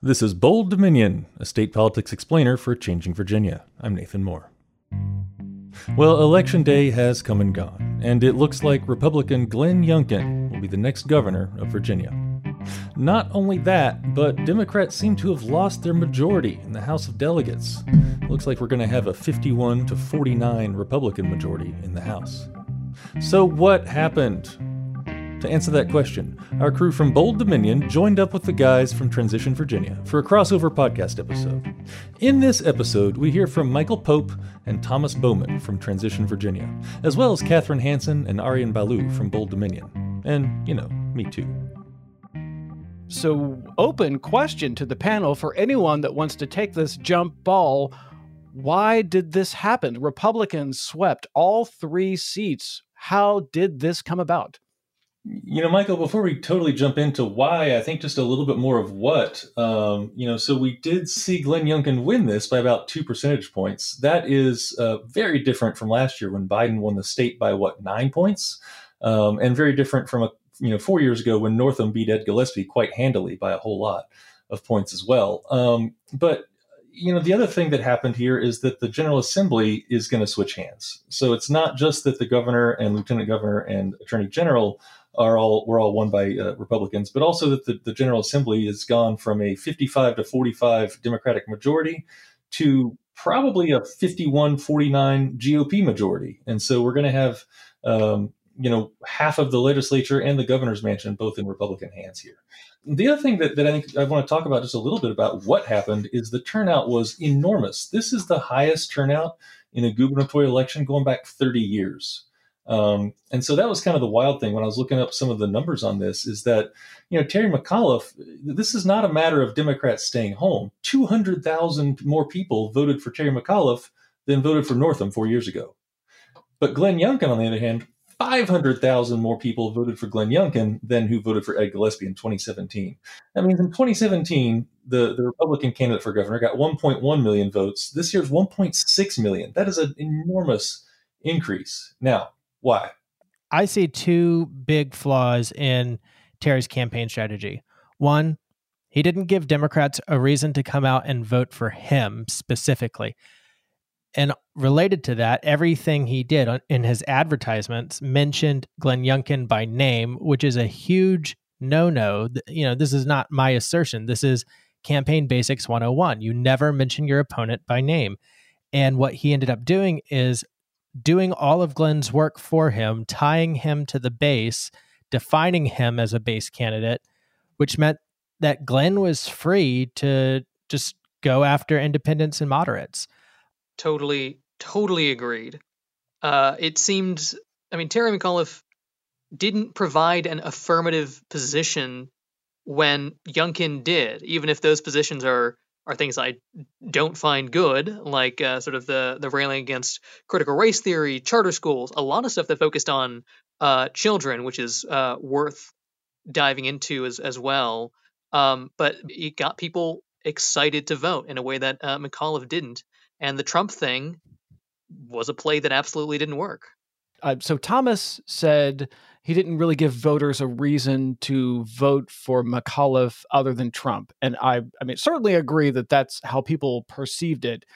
This is Bold Dominion, a state politics explainer for Changing Virginia. I'm Nathan Moore. Well, Election Day has come and gone, and it looks like Republican Glenn Youngkin will be the next governor of Virginia. Not only that, but Democrats seem to have lost their majority in the House of Delegates. Looks like we're going to have a 51 to 49 Republican majority in the House. So, what happened? To answer that question, our crew from Bold Dominion joined up with the guys from Transition Virginia for a crossover podcast episode. In this episode, we hear from Michael Pope and Thomas Bowman from Transition Virginia, as well as Katherine Hanson and Aryan Balu from Bold Dominion. And, you know, me too. So, open question to the panel for anyone that wants to take this jump ball. Why did this happen? Republicans swept all three seats. How did this come about? You know, Michael, before we totally jump into why, I think just a little bit more of what. Um, you know, so we did see Glenn Youngkin win this by about two percentage points. That is uh, very different from last year when Biden won the state by what, nine points? Um, and very different from a you know four years ago when Northam beat Ed Gillespie quite handily by a whole lot of points as well. Um, but you know the other thing that happened here is that the General Assembly is going to switch hands. So it's not just that the governor and lieutenant governor and attorney general are all were all won by uh, Republicans, but also that the, the General Assembly has gone from a 55 to 45 Democratic majority to probably a 51-49 GOP majority, and so we're going to have um, you know half of the legislature and the governor's mansion both in Republican hands here. The other thing that, that I think I want to talk about just a little bit about what happened is the turnout was enormous. This is the highest turnout in a gubernatorial election going back 30 years. Um, and so that was kind of the wild thing when I was looking up some of the numbers on this is that, you know, Terry McAuliffe, this is not a matter of Democrats staying home. 200,000 more people voted for Terry McAuliffe than voted for Northam four years ago. But Glenn Youngkin, on the other hand, 500,000 more people voted for Glenn Youngkin than who voted for Ed Gillespie in 2017. That means in 2017, the, the Republican candidate for governor got 1.1 million votes. This year's 1.6 million. That is an enormous increase. Now, why? I see two big flaws in Terry's campaign strategy. One, he didn't give Democrats a reason to come out and vote for him specifically. And related to that, everything he did in his advertisements mentioned Glenn Youngkin by name, which is a huge no no. You know, this is not my assertion. This is campaign basics 101. You never mention your opponent by name. And what he ended up doing is doing all of Glenn's work for him, tying him to the base, defining him as a base candidate, which meant that Glenn was free to just go after independents and moderates. Totally, totally agreed. Uh, it seemed, I mean, Terry McAuliffe didn't provide an affirmative position when Youngkin did, even if those positions are are things I don't find good, like uh, sort of the the railing against critical race theory, charter schools, a lot of stuff that focused on uh, children, which is uh, worth diving into as as well. Um, but it got people excited to vote in a way that uh, McAuliffe didn't, and the Trump thing was a play that absolutely didn't work. Uh, so Thomas said he didn't really give voters a reason to vote for McAuliffe other than Trump. And I, I mean, certainly agree that that's how people perceived it.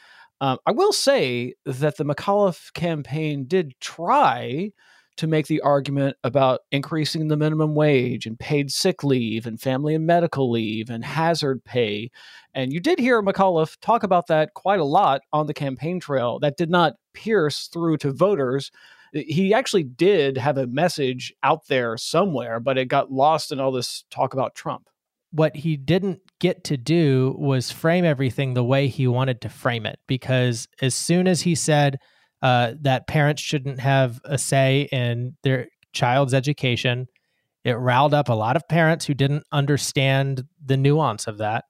Um, I will say that the McAuliffe campaign did try to make the argument about increasing the minimum wage and paid sick leave and family and medical leave and hazard pay. And you did hear McAuliffe talk about that quite a lot on the campaign trail. That did not pierce through to voters he actually did have a message out there somewhere, but it got lost in all this talk about Trump. What he didn't get to do was frame everything the way he wanted to frame it, because as soon as he said uh, that parents shouldn't have a say in their child's education, it riled up a lot of parents who didn't understand the nuance of that.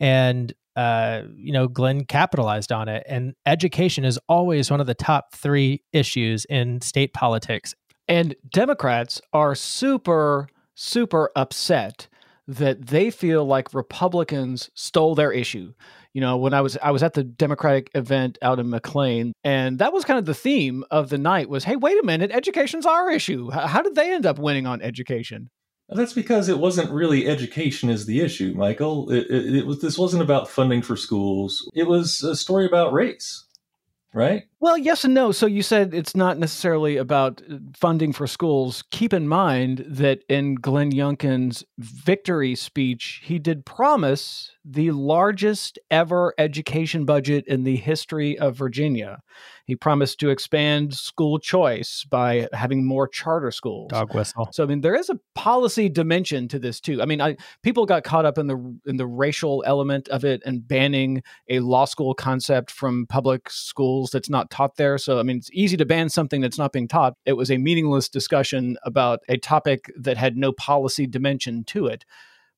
And uh, you know, Glenn capitalized on it. And education is always one of the top three issues in state politics. And Democrats are super, super upset that they feel like Republicans stole their issue. You know, when I was I was at the Democratic event out in McLean, and that was kind of the theme of the night was, hey, wait a minute, education's our issue. How did they end up winning on education? That's because it wasn't really education is the issue, Michael. It, it, it was this wasn't about funding for schools. It was a story about race right? Well, yes and no. So you said it's not necessarily about uh, funding for schools. Keep in mind that in Glenn Youngkin's victory speech, he did promise the largest ever education budget in the history of Virginia. He promised to expand school choice by having more charter schools. Dog whistle. So I mean, there is a policy dimension to this too. I mean, I, people got caught up in the in the racial element of it and banning a law school concept from public schools that's not taught there. So I mean, it's easy to ban something that's not being taught. It was a meaningless discussion about a topic that had no policy dimension to it.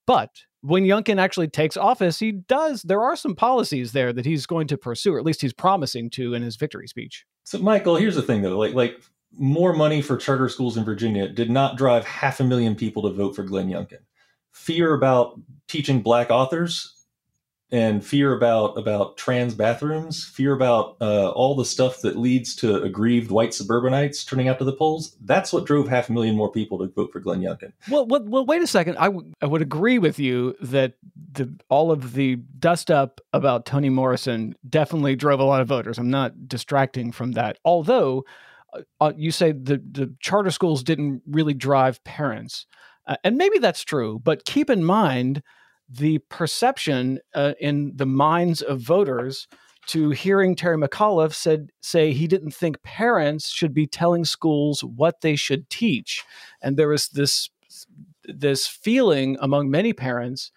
But when Youngkin actually takes office, he does. There are some policies there that he's going to pursue, or at least he's promising to in his victory speech. So, Michael, here's the thing, though. Like, like more money for charter schools in Virginia did not drive half a million people to vote for Glenn Youngkin. Fear about teaching black authors and fear about about trans bathrooms, fear about uh, all the stuff that leads to aggrieved white suburbanites turning out to the polls. That's what drove half a million more people to vote for Glenn Youngkin. Well, well, well wait a second. I, w- I would agree with you that the all of the dust up about Toni Morrison definitely drove a lot of voters. I'm not distracting from that. Although uh, uh you say the the charter schools didn't really drive parents, uh, and maybe that's true. But keep in mind the perception uh, in the minds of voters to hearing Terry McAuliffe said say he didn't think parents should be telling schools what they should teach, and there was this this feeling among many parents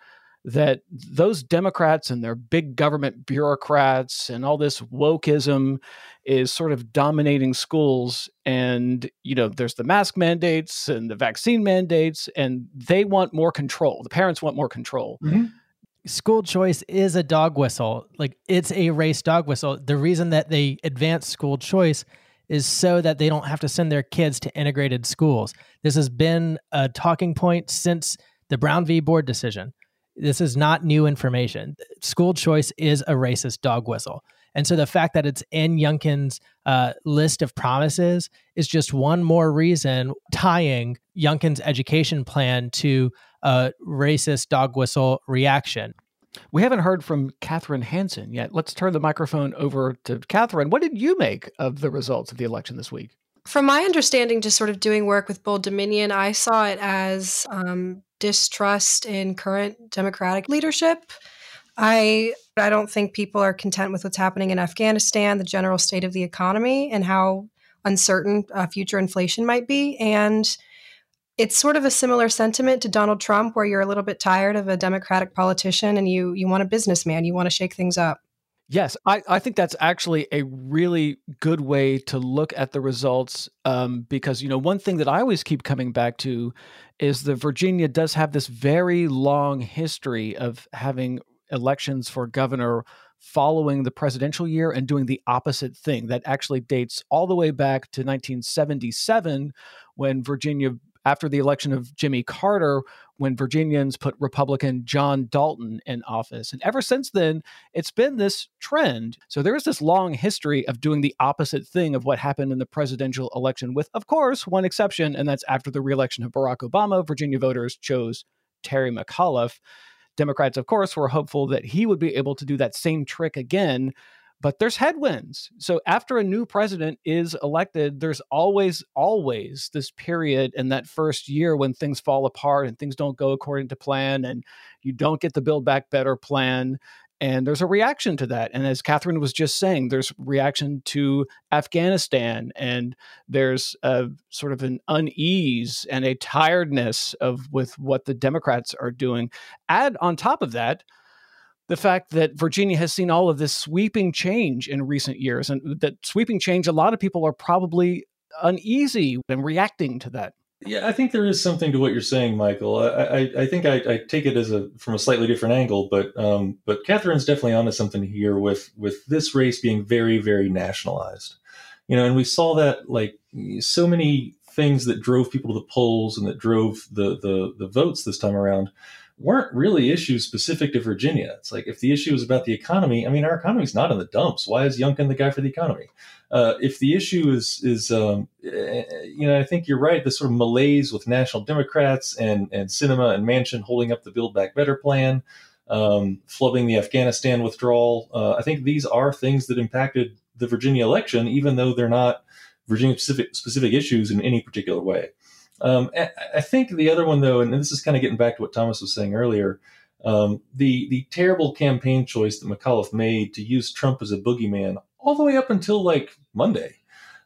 that those Democrats and their big government bureaucrats and all this wokeism is sort of dominating schools. And, you know, there's the mask mandates and the vaccine mandates, and they want more control. The parents want more control. Mm-hmm. School choice is a dog whistle. Like it's a race dog whistle. The reason that they advance school choice is so that they don't have to send their kids to integrated schools. This has been a talking point since the Brown v. Board decision this is not new information. School choice is a racist dog whistle. And so the fact that it's in Youngkin's uh, list of promises is just one more reason tying Youngkin's education plan to a racist dog whistle reaction. We haven't heard from Catherine Hanson yet. Let's turn the microphone over to Catherine. What did you make of the results of the election this week? From my understanding, just sort of doing work with Bold Dominion, I saw it as um, distrust in current democratic leadership. I I don't think people are content with what's happening in Afghanistan, the general state of the economy, and how uncertain uh, future inflation might be. And it's sort of a similar sentiment to Donald Trump, where you're a little bit tired of a Democratic politician and you you want a businessman, you want to shake things up. Yes, I, I think that's actually a really good way to look at the results um, because, you know, one thing that I always keep coming back to is that Virginia does have this very long history of having elections for governor following the presidential year and doing the opposite thing. That actually dates all the way back to 1977 when Virginia after the election of Jimmy Carter when Virginians put Republican John Dalton in office. And ever since then, it's been this trend. So there is this long history of doing the opposite thing of what happened in the presidential election, with, of course, one exception, and that's after the reelection of Barack Obama, Virginia voters chose Terry McAuliffe. Democrats, of course, were hopeful that he would be able to do that same trick again but there's headwinds. So after a new president is elected, there's always, always this period in that first year when things fall apart and things don't go according to plan and you don't get the Build Back Better plan. And there's a reaction to that. And as Catherine was just saying, there's reaction to Afghanistan, and there's a sort of an unease and a tiredness of with what the Democrats are doing. Add on top of that, the fact that Virginia has seen all of this sweeping change in recent years, and that sweeping change, a lot of people are probably uneasy and reacting to that. Yeah, I think there is something to what you're saying, Michael. I, I, I think I, I, take it as a from a slightly different angle, but um, but Catherine's definitely onto something here with with this race being very very nationalized, you know, and we saw that like so many things that drove people to the polls and that drove the the, the votes this time around weren't really issues specific to Virginia. It's like if the issue is about the economy, I mean, our economy's not in the dumps. Why is Youngkin the guy for the economy? Uh, if the issue is is um, eh, you know, I think you're right. The sort of malaise with national Democrats and and Sinema and Manchin holding up the Build Back Better plan, um, flubbing the Afghanistan withdrawal. Uh, I think these are things that impacted the Virginia election, even though they're not Virginia specific specific issues in any particular way. Um, I think the other one, though, and this is kind of getting back to what Thomas was saying earlier, um, the the terrible campaign choice that McAuliffe made to use Trump as a boogeyman all the way up until like Monday.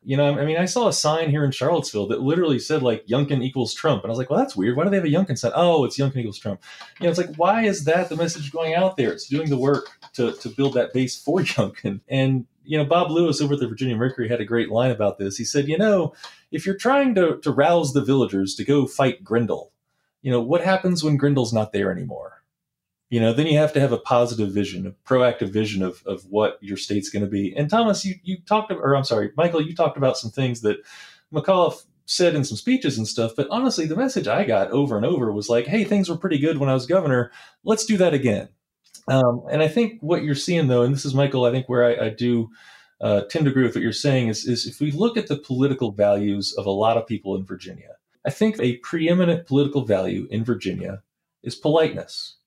You know, I mean, I saw a sign here in Charlottesville that literally said like Youngkin equals Trump, and I was like, well, that's weird. Why do they have a Youngkin sign? Oh, it's Youngkin equals Trump. You know, it's like, why is that the message going out there? It's doing the work to to build that base for Youngkin. and you know, Bob Lewis over at the Virginia Mercury had a great line about this. He said, you know, if you're trying to, to rouse the villagers to go fight Grendel, you know, what happens when Grendel's not there anymore? You know, then you have to have a positive vision, a proactive vision of, of what your state's going to be. And Thomas, you, you talked, or I'm sorry, Michael, you talked about some things that McAuliffe said in some speeches and stuff. But honestly, the message I got over and over was like, hey, things were pretty good when I was governor. Let's do that again. Um, and I think what you're seeing, though, and this is Michael, I think where I, I do uh, tend to agree with what you're saying, is, is if we look at the political values of a lot of people in Virginia, I think a preeminent political value in Virginia is politeness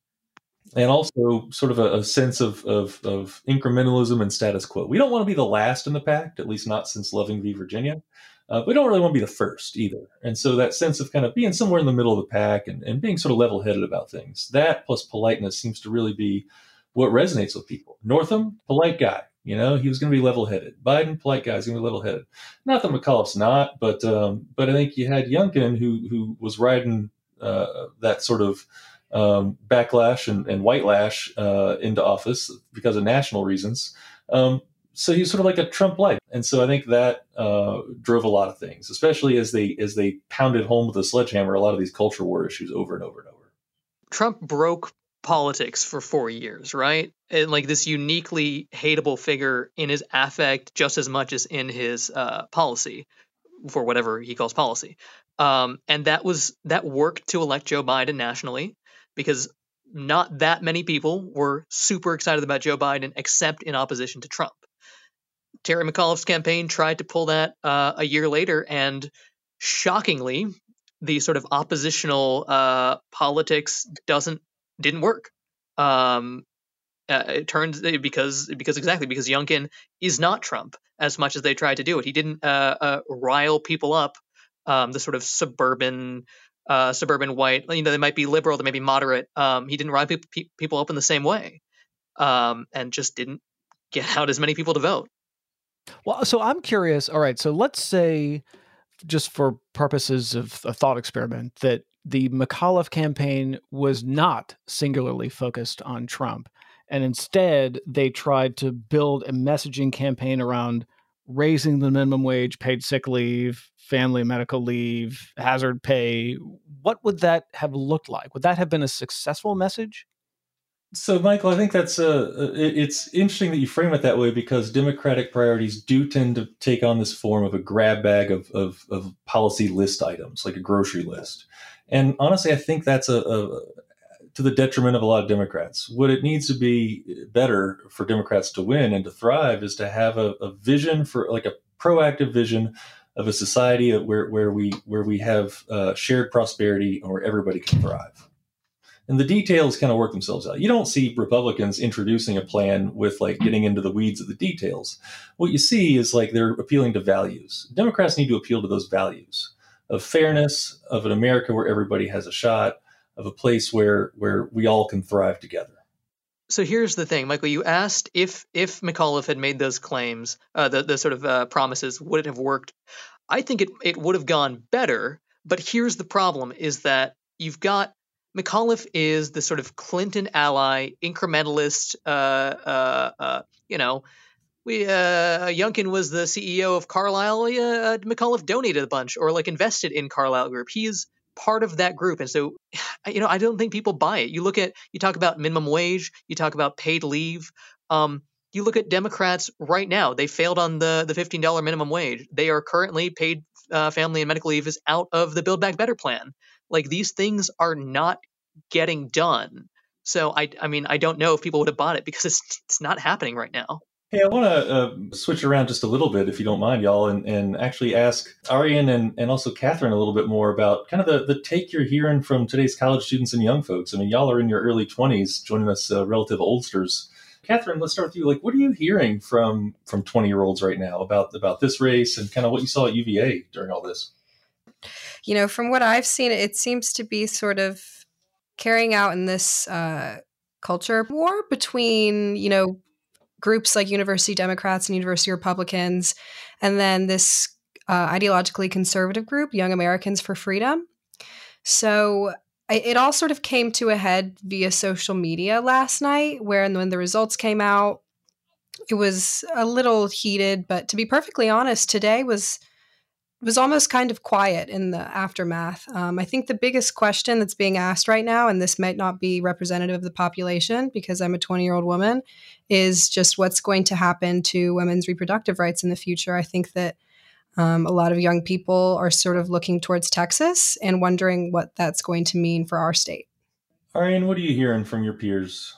and also sort of a, a sense of, of, of, incrementalism and status quo. We don't want to be the last in the pack, at least not since Loving v. Virginia. Uh, we don't really want to be the first either. And so that sense of kind of being somewhere in the middle of the pack and, and being sort of level headed about things, that plus politeness seems to really be what resonates with people. Northam, polite guy. You know, he was going to be level headed. Biden, polite guy, is going to be level headed. Not that McAuliffe's not, but um, but I think you had Youngkin who who was riding uh, that sort of um, backlash and, and white lash uh, into office because of national reasons. Um, so he's sort of like a Trump light, and so I think that uh, drove a lot of things, especially as they as they pounded home with a sledgehammer a lot of these culture war issues over and over and over. Trump broke politics for four years, right? And like this uniquely hateable figure in his affect just as much as in his uh, policy, for whatever he calls policy. Um, and that was that worked to elect Joe Biden nationally because not that many people were super excited about Joe Biden except in opposition to Trump. Terry McAuliffe's campaign tried to pull that uh, a year later, and shockingly, the sort of oppositional uh, politics doesn't didn't work. Um, uh, it turns uh, because because exactly because Youngkin is not Trump as much as they tried to do it. He didn't uh, uh, rile people up. Um, the sort of suburban suburban white, you know, they might be liberal, they may be moderate. Um, he didn't rile pe- pe- people up in the same way, um, and just didn't get out as many people to vote. Well, so I'm curious. All right, so let's say, just for purposes of a thought experiment, that the McAuliffe campaign was not singularly focused on Trump, and instead they tried to build a messaging campaign around raising the minimum wage, paid sick leave, family medical leave, hazard pay. What would that have looked like? Would that have been a successful message? So, Michael, I think that's uh, uh it's interesting that you frame it that way because Democratic priorities do tend to take on this form of a grab bag of, of, of policy list items, like a grocery list. And honestly, I think that's a, a to the detriment of a lot of Democrats. What it needs to be better for Democrats to win and to thrive is to have a, a vision for like a proactive vision of a society where, where we where we have uh, shared prosperity and where everybody can thrive and the details kind of work themselves out. You don't see Republicans introducing a plan with like getting into the weeds of the details. What you see is like they're appealing to values. Democrats need to appeal to those values of fairness, of an America where everybody has a shot, of a place where where we all can thrive together. So here's the thing, Michael. You asked if if McAuliffe had made those claims, uh, the the sort of uh, promises, would it have worked? I think it it would have gone better. But here's the problem: is that you've got McAuliffe is the sort of Clinton ally, incrementalist. Uh, uh, uh, you know, we uh, Youngkin was the CEO of Carlyle. Uh, McAuliffe donated a bunch or like invested in Carlyle Group. He is part of that group, and so you know, I don't think people buy it. You look at you talk about minimum wage, you talk about paid leave. Um, you look at Democrats right now; they failed on the the fifteen dollar minimum wage. They are currently paid uh, family and medical leave is out of the Build Back Better plan. Like these things are not getting done. So I, I mean, I don't know if people would have bought it because it's it's not happening right now. Hey, I want to uh, switch around just a little bit, if you don't mind, y'all, and, and actually ask Arian and, and also Catherine a little bit more about kind of the, the take you're hearing from today's college students and young folks. I mean, y'all are in your early 20s, joining us uh, relative oldsters. Catherine, let's start with you. Like, what are you hearing from from 20 year olds right now about about this race and kind of what you saw at UVA during all this? You know, from what I've seen, it seems to be sort of carrying out in this uh, culture war between you know groups like University Democrats and University Republicans, and then this uh, ideologically conservative group, Young Americans for Freedom. So it all sort of came to a head via social media last night, where when the results came out, it was a little heated. But to be perfectly honest, today was was almost kind of quiet in the aftermath. Um, I think the biggest question that's being asked right now, and this might not be representative of the population because I'm a 20 year old woman, is just what's going to happen to women's reproductive rights in the future. I think that um, a lot of young people are sort of looking towards Texas and wondering what that's going to mean for our state. Arian, what are you hearing from your peers?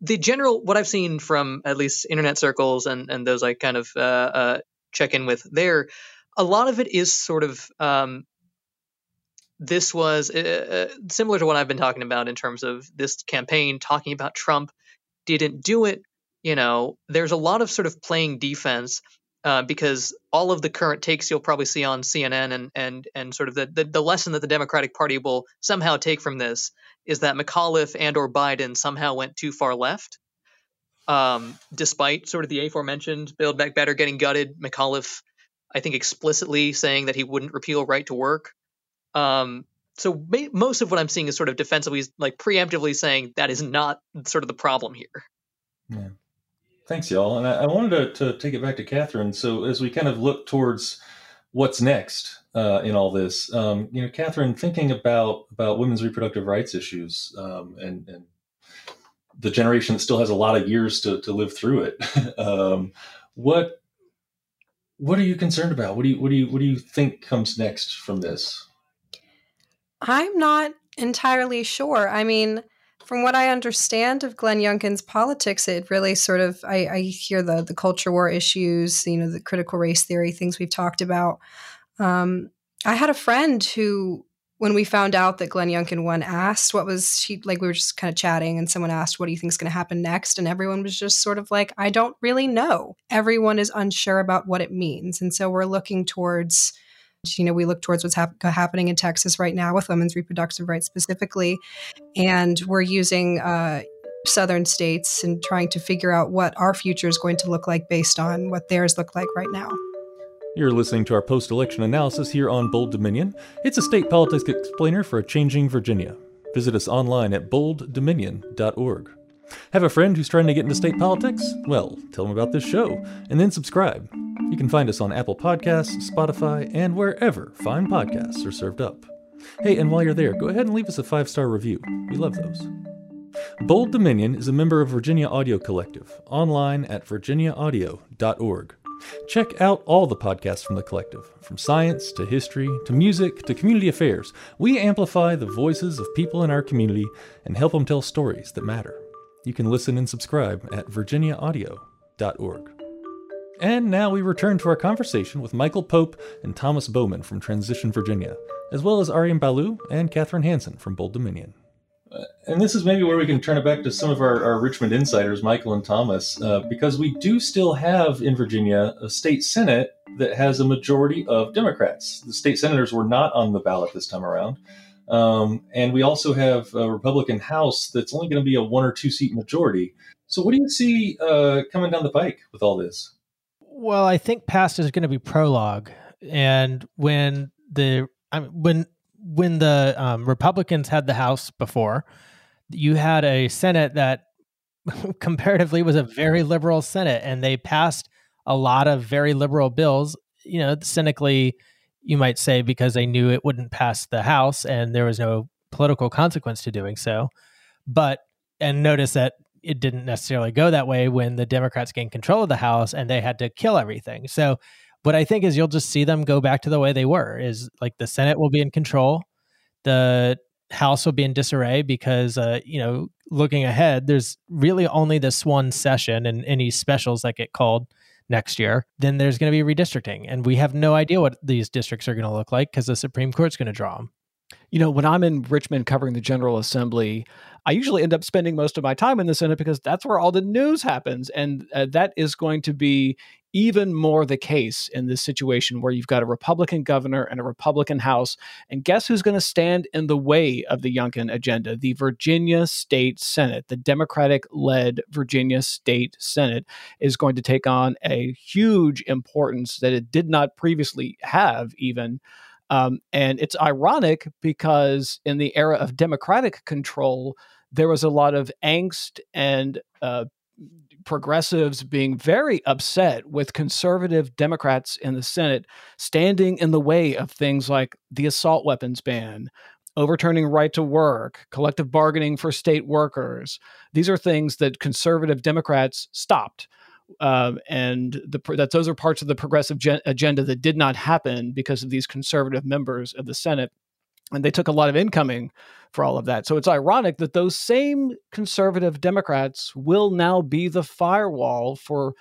The general, what I've seen from at least internet circles and, and those I kind of uh, uh, check in with there, a lot of it is sort of um, this was uh, uh, similar to what I've been talking about in terms of this campaign talking about Trump didn't do it. You know, there's a lot of sort of playing defense uh, because all of the current takes you'll probably see on CNN and and and sort of the, the, the lesson that the Democratic Party will somehow take from this is that McAuliffe and or Biden somehow went too far left. Um, despite sort of the aforementioned Build Back Better getting gutted, McAuliffe I think explicitly saying that he wouldn't repeal right to work. Um, so most of what I'm seeing is sort of defensively, like preemptively saying that is not sort of the problem here. Yeah. Thanks, y'all. And I, I wanted to, to, take it back to Catherine. So as we kind of look towards what's next uh, in all this, um, you know, Catherine, thinking about about women's reproductive rights issues um, and, and the generation that still has a lot of years to, to live through it. um, what what are you concerned about? What do you what do you what do you think comes next from this? I'm not entirely sure. I mean, from what I understand of Glenn Youngkin's politics, it really sort of I, I hear the the culture war issues, you know, the critical race theory things we've talked about. Um, I had a friend who when we found out that Glenn Youngkin won, asked what was she like. We were just kind of chatting, and someone asked, "What do you think is going to happen next?" And everyone was just sort of like, "I don't really know." Everyone is unsure about what it means, and so we're looking towards. You know, we look towards what's hap- happening in Texas right now with women's reproductive rights specifically, and we're using uh, southern states and trying to figure out what our future is going to look like based on what theirs look like right now. You're listening to our post election analysis here on Bold Dominion. It's a state politics explainer for a changing Virginia. Visit us online at bolddominion.org. Have a friend who's trying to get into state politics? Well, tell them about this show and then subscribe. You can find us on Apple Podcasts, Spotify, and wherever fine podcasts are served up. Hey, and while you're there, go ahead and leave us a five star review. We love those. Bold Dominion is a member of Virginia Audio Collective, online at virginiaaudio.org. Check out all the podcasts from the collective, from science to history to music to community affairs. We amplify the voices of people in our community and help them tell stories that matter. You can listen and subscribe at virginiaaudio.org. And now we return to our conversation with Michael Pope and Thomas Bowman from Transition Virginia, as well as Arian Ballou and Catherine Hanson from Bold Dominion and this is maybe where we can turn it back to some of our, our Richmond insiders, Michael and Thomas, uh, because we do still have in Virginia a state senate that has a majority of Democrats. The state senators were not on the ballot this time around. Um, and we also have a Republican House that's only going to be a one or two seat majority. So, what do you see uh, coming down the pike with all this? Well, I think past is going to be prologue, and when the I mean, when when the um, Republicans had the House before, you had a Senate that comparatively was a very liberal Senate, and they passed a lot of very liberal bills. You know, cynically, you might say because they knew it wouldn't pass the House and there was no political consequence to doing so. But, and notice that it didn't necessarily go that way when the Democrats gained control of the House and they had to kill everything. So what I think is you'll just see them go back to the way they were. Is like the Senate will be in control, the House will be in disarray because, uh, you know, looking ahead, there's really only this one session and any specials that get called next year. Then there's going to be redistricting, and we have no idea what these districts are going to look like because the Supreme Court's going to draw them. You know, when I'm in Richmond covering the General Assembly, I usually end up spending most of my time in the Senate because that's where all the news happens. And uh, that is going to be even more the case in this situation where you've got a Republican governor and a Republican House. And guess who's going to stand in the way of the Youngkin agenda? The Virginia State Senate, the Democratic led Virginia State Senate, is going to take on a huge importance that it did not previously have, even. Um, and it's ironic because in the era of Democratic control, there was a lot of angst and uh, progressives being very upset with conservative Democrats in the Senate standing in the way of things like the assault weapons ban, overturning right to work, collective bargaining for state workers. These are things that conservative Democrats stopped um, and the, that those are parts of the progressive gen- agenda that did not happen because of these conservative members of the Senate, and they took a lot of incoming for all of that. So it's ironic that those same conservative Democrats will now be the firewall for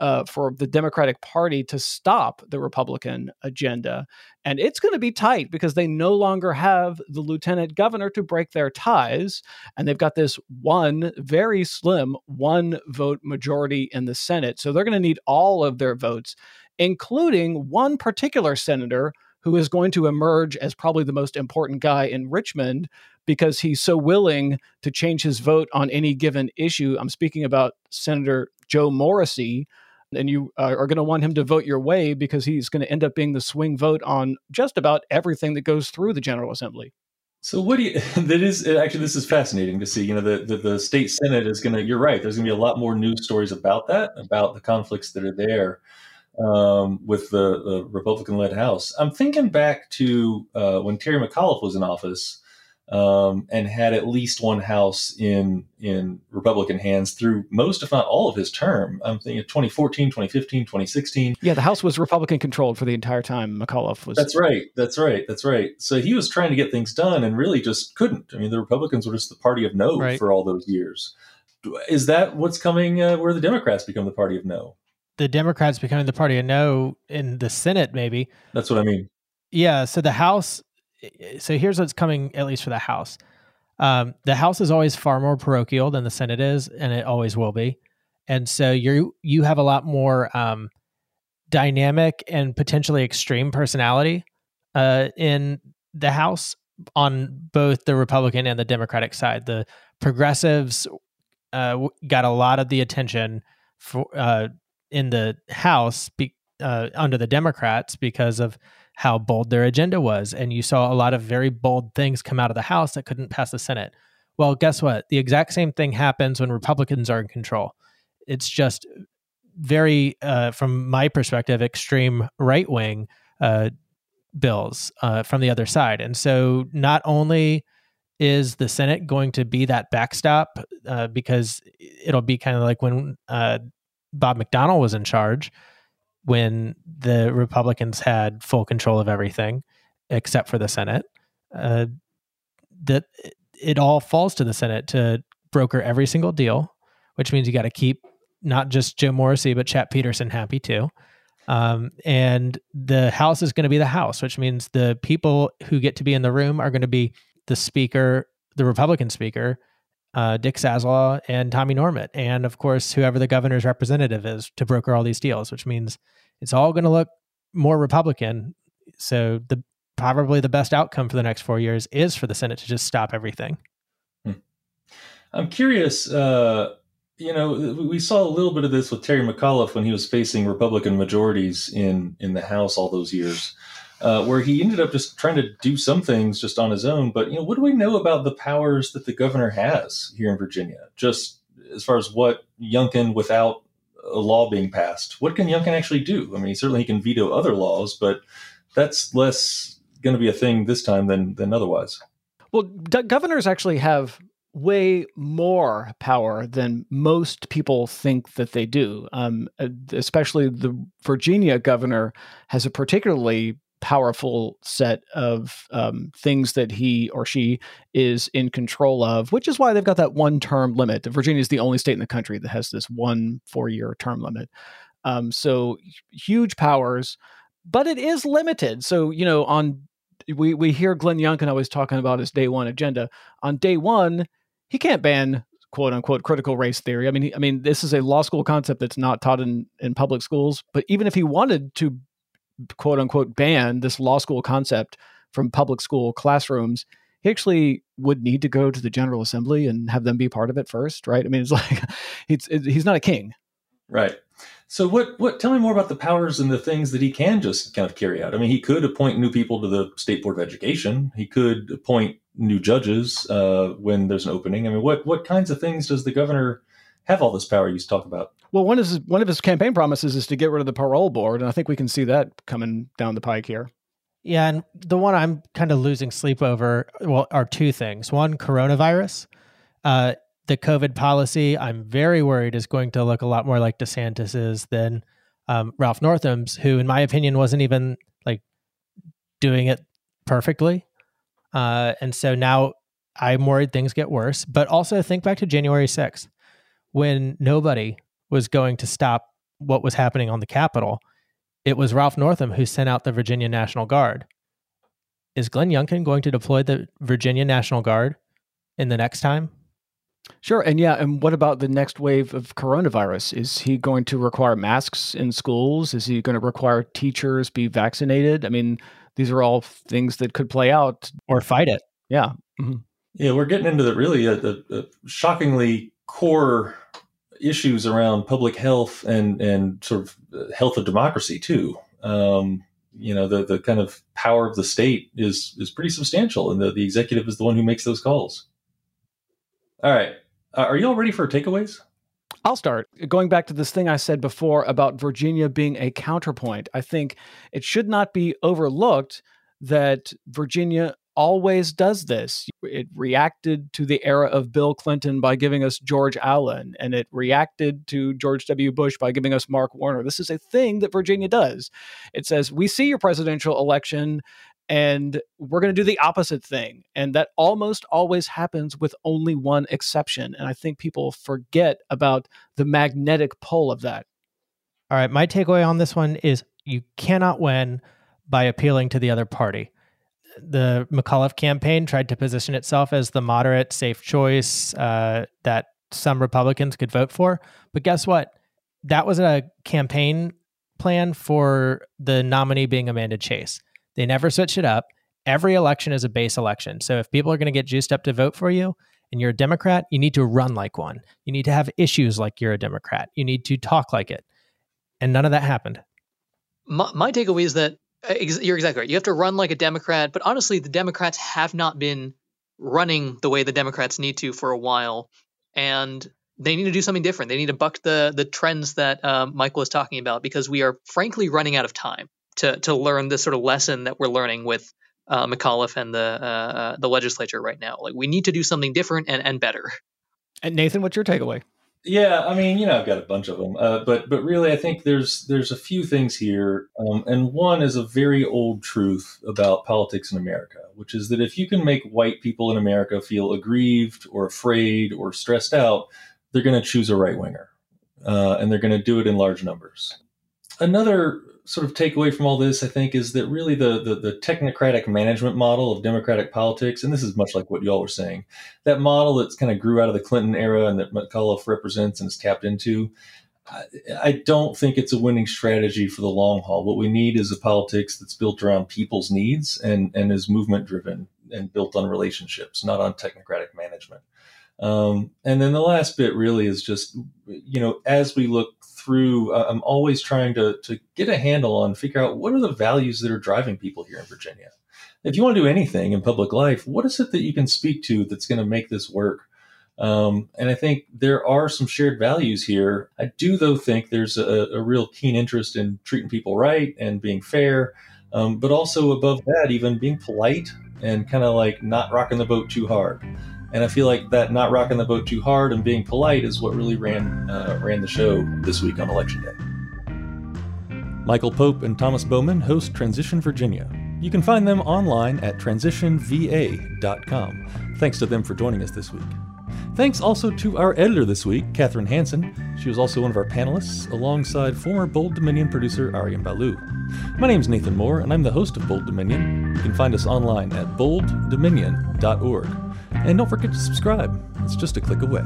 uh, for the Democratic Party to stop the Republican agenda. And it's going to be tight because they no longer have the lieutenant governor to break their ties. And they've got this one very slim one vote majority in the Senate. So they're going to need all of their votes, including one particular senator who is going to emerge as probably the most important guy in Richmond because he's so willing to change his vote on any given issue. I'm speaking about Senator Joe Morrissey, and you uh, are going to want him to vote your way because he's going to end up being the swing vote on just about everything that goes through the General Assembly. So what do you? That is actually this is fascinating to see. You know, the the, the state senate is going to. You're right. There's going to be a lot more news stories about that, about the conflicts that are there um, with the, the Republican-led House. I'm thinking back to uh, when Terry McAuliffe was in office um, and had at least one house in in Republican hands through most, if not all, of his term. I'm thinking 2014, 2015, 2016. Yeah, the House was Republican controlled for the entire time. McAuliffe was. That's right. That's right. That's right. So he was trying to get things done and really just couldn't. I mean, the Republicans were just the party of no right. for all those years. Is that what's coming? Uh, where the Democrats become the party of no? The Democrats becoming the party of no in the Senate, maybe. That's what I mean. Yeah. So the House so here's what's coming at least for the House. Um, the House is always far more parochial than the Senate is, and it always will be. And so you you have a lot more um, dynamic and potentially extreme personality uh, in the House on both the Republican and the Democratic side. The progressives uh, got a lot of the attention for uh, in the House be, uh, under the Democrats because of how bold their agenda was. And you saw a lot of very bold things come out of the House that couldn't pass the Senate. Well, guess what? The exact same thing happens when Republicans are in control. It's just very, uh, from my perspective, extreme right wing uh, bills uh, from the other side. And so not only is the Senate going to be that backstop uh, because it'll be kind of like when uh, Bob McDonnell was in charge when the Republicans had full control of everything except for the Senate. Uh, that it all falls to the Senate to broker every single deal, which means you got to keep not just Joe Morrissey but Chap Petersen happy too. Um, and the House is going to be the House, which means the people who get to be in the room are going to be the Speaker, the Republican Speaker, uh, Dick Saslaw, and Tommy Norment, and of course whoever the governor's representative is to broker all these deals, which means it's all going to look more Republican. So the probably the best outcome for the next four years is for the Senate to just stop everything. Hmm. I'm curious. Uh, you know, we saw a little bit of this with Terry McAuliffe when he was facing Republican majorities in in the House all those years, uh, where he ended up just trying to do some things just on his own. But you know, what do we know about the powers that the governor has here in Virginia? Just as far as what Youngkin, without a law being passed. What can Youngkin actually do? I mean, certainly he can veto other laws, but that's less going to be a thing this time than than otherwise. Well, governors actually have way more power than most people think that they do. Um, especially the Virginia governor has a particularly powerful set of um, things that he or she is in control of, which is why they've got that one term limit. Virginia is the only state in the country that has this one four year term limit. Um, so huge powers, but it is limited. So, you know, on we, we hear Glenn Youngkin always talking about his day one agenda. On day one, he can't ban quote unquote critical race theory. I mean, I mean, this is a law school concept that's not taught in, in public schools. But even if he wanted to quote unquote ban this law school concept from public school classrooms, he actually would need to go to the General Assembly and have them be part of it first, right? I mean, it's like he's he's not a king, right? So what what tell me more about the powers and the things that he can just kind of carry out. I mean, he could appoint new people to the state board of education. He could appoint new judges uh, when there's an opening. I mean, what what kinds of things does the governor have all this power you talk about? Well, one of his one of his campaign promises is to get rid of the parole board, and I think we can see that coming down the pike here. Yeah, and the one I'm kind of losing sleep over, well, are two things. One, coronavirus. Uh, the COVID policy, I'm very worried is going to look a lot more like DeSantis's than um, Ralph Northam's, who, in my opinion, wasn't even like doing it perfectly. Uh, and so now I'm worried things get worse. But also think back to January 6th when nobody was going to stop what was happening on the Capitol. It was Ralph Northam who sent out the Virginia National Guard. Is Glenn Youngkin going to deploy the Virginia National Guard in the next time? Sure. And yeah, and what about the next wave of coronavirus? Is he going to require masks in schools? Is he going to require teachers be vaccinated? I mean, these are all things that could play out or fight it. Yeah. Mm-hmm. Yeah, we're getting into the really a, a, a shockingly core issues around public health and and sort of health of democracy too. Um, you know, the the kind of power of the state is is pretty substantial, and the, the executive is the one who makes those calls. All right, uh, are you all ready for takeaways? I'll start. Going back to this thing I said before about Virginia being a counterpoint, I think it should not be overlooked that Virginia always does this. It reacted to the era of Bill Clinton by giving us George Allen, and it reacted to George W. Bush by giving us Mark Warner. This is a thing that Virginia does. It says, We see your presidential election, and we're going to do the opposite thing. And that almost always happens with only one exception. And I think people forget about the magnetic pull of that. All right. My takeaway on this one is you cannot win by appealing to the other party the McAuliffe campaign tried to position itself as the moderate, safe choice uh, that some Republicans could vote for. But guess what? That was a campaign plan for the nominee being Amanda Chase. They never switch it up. Every election is a base election. So if people are going to get juiced up to vote for you and you're a Democrat, you need to run like one. You need to have issues like you're a Democrat. You need to talk like it. And none of that happened. My, my takeaway is that you're exactly right. You have to run like a Democrat, but honestly, the Democrats have not been running the way the Democrats need to for a while, and they need to do something different. They need to buck the the trends that um, Michael is talking about because we are frankly running out of time to to learn this sort of lesson that we're learning with uh, McAuliffe and the uh, uh, the legislature right now. Like we need to do something different and and better. And Nathan, what's your takeaway? Yeah, I mean, you know, I've got a bunch of them, uh, but but really, I think there's there's a few things here, um, and one is a very old truth about politics in America, which is that if you can make white people in America feel aggrieved or afraid or stressed out, they're going to choose a right winger, uh, and they're going to do it in large numbers. Another sort of takeaway from all this, I think, is that really the, the, the technocratic management model of democratic politics, and this is much like what y'all were saying, that model that's kind of grew out of the Clinton era and that McAuliffe represents and is tapped into. I, I don't think it's a winning strategy for the long haul. What we need is a politics that's built around people's needs and, and is movement driven and built on relationships, not on technocratic management. Um, and then the last bit really is just, you know, as we look through, uh, I'm always trying to, to get a handle on, figure out what are the values that are driving people here in Virginia. If you want to do anything in public life, what is it that you can speak to that's going to make this work? Um, and I think there are some shared values here. I do, though, think there's a, a real keen interest in treating people right and being fair, um, but also above that, even being polite and kind of like not rocking the boat too hard. And I feel like that not rocking the boat too hard and being polite is what really ran uh, ran the show this week on election day. Michael Pope and Thomas Bowman host Transition Virginia. You can find them online at transitionva.com. Thanks to them for joining us this week. Thanks also to our editor this week, Katherine Hanson. She was also one of our panelists, alongside former Bold Dominion producer Aryan Balu. My name's Nathan Moore, and I'm the host of Bold Dominion. You can find us online at bolddominion.org. And don't forget to subscribe, it's just a click away.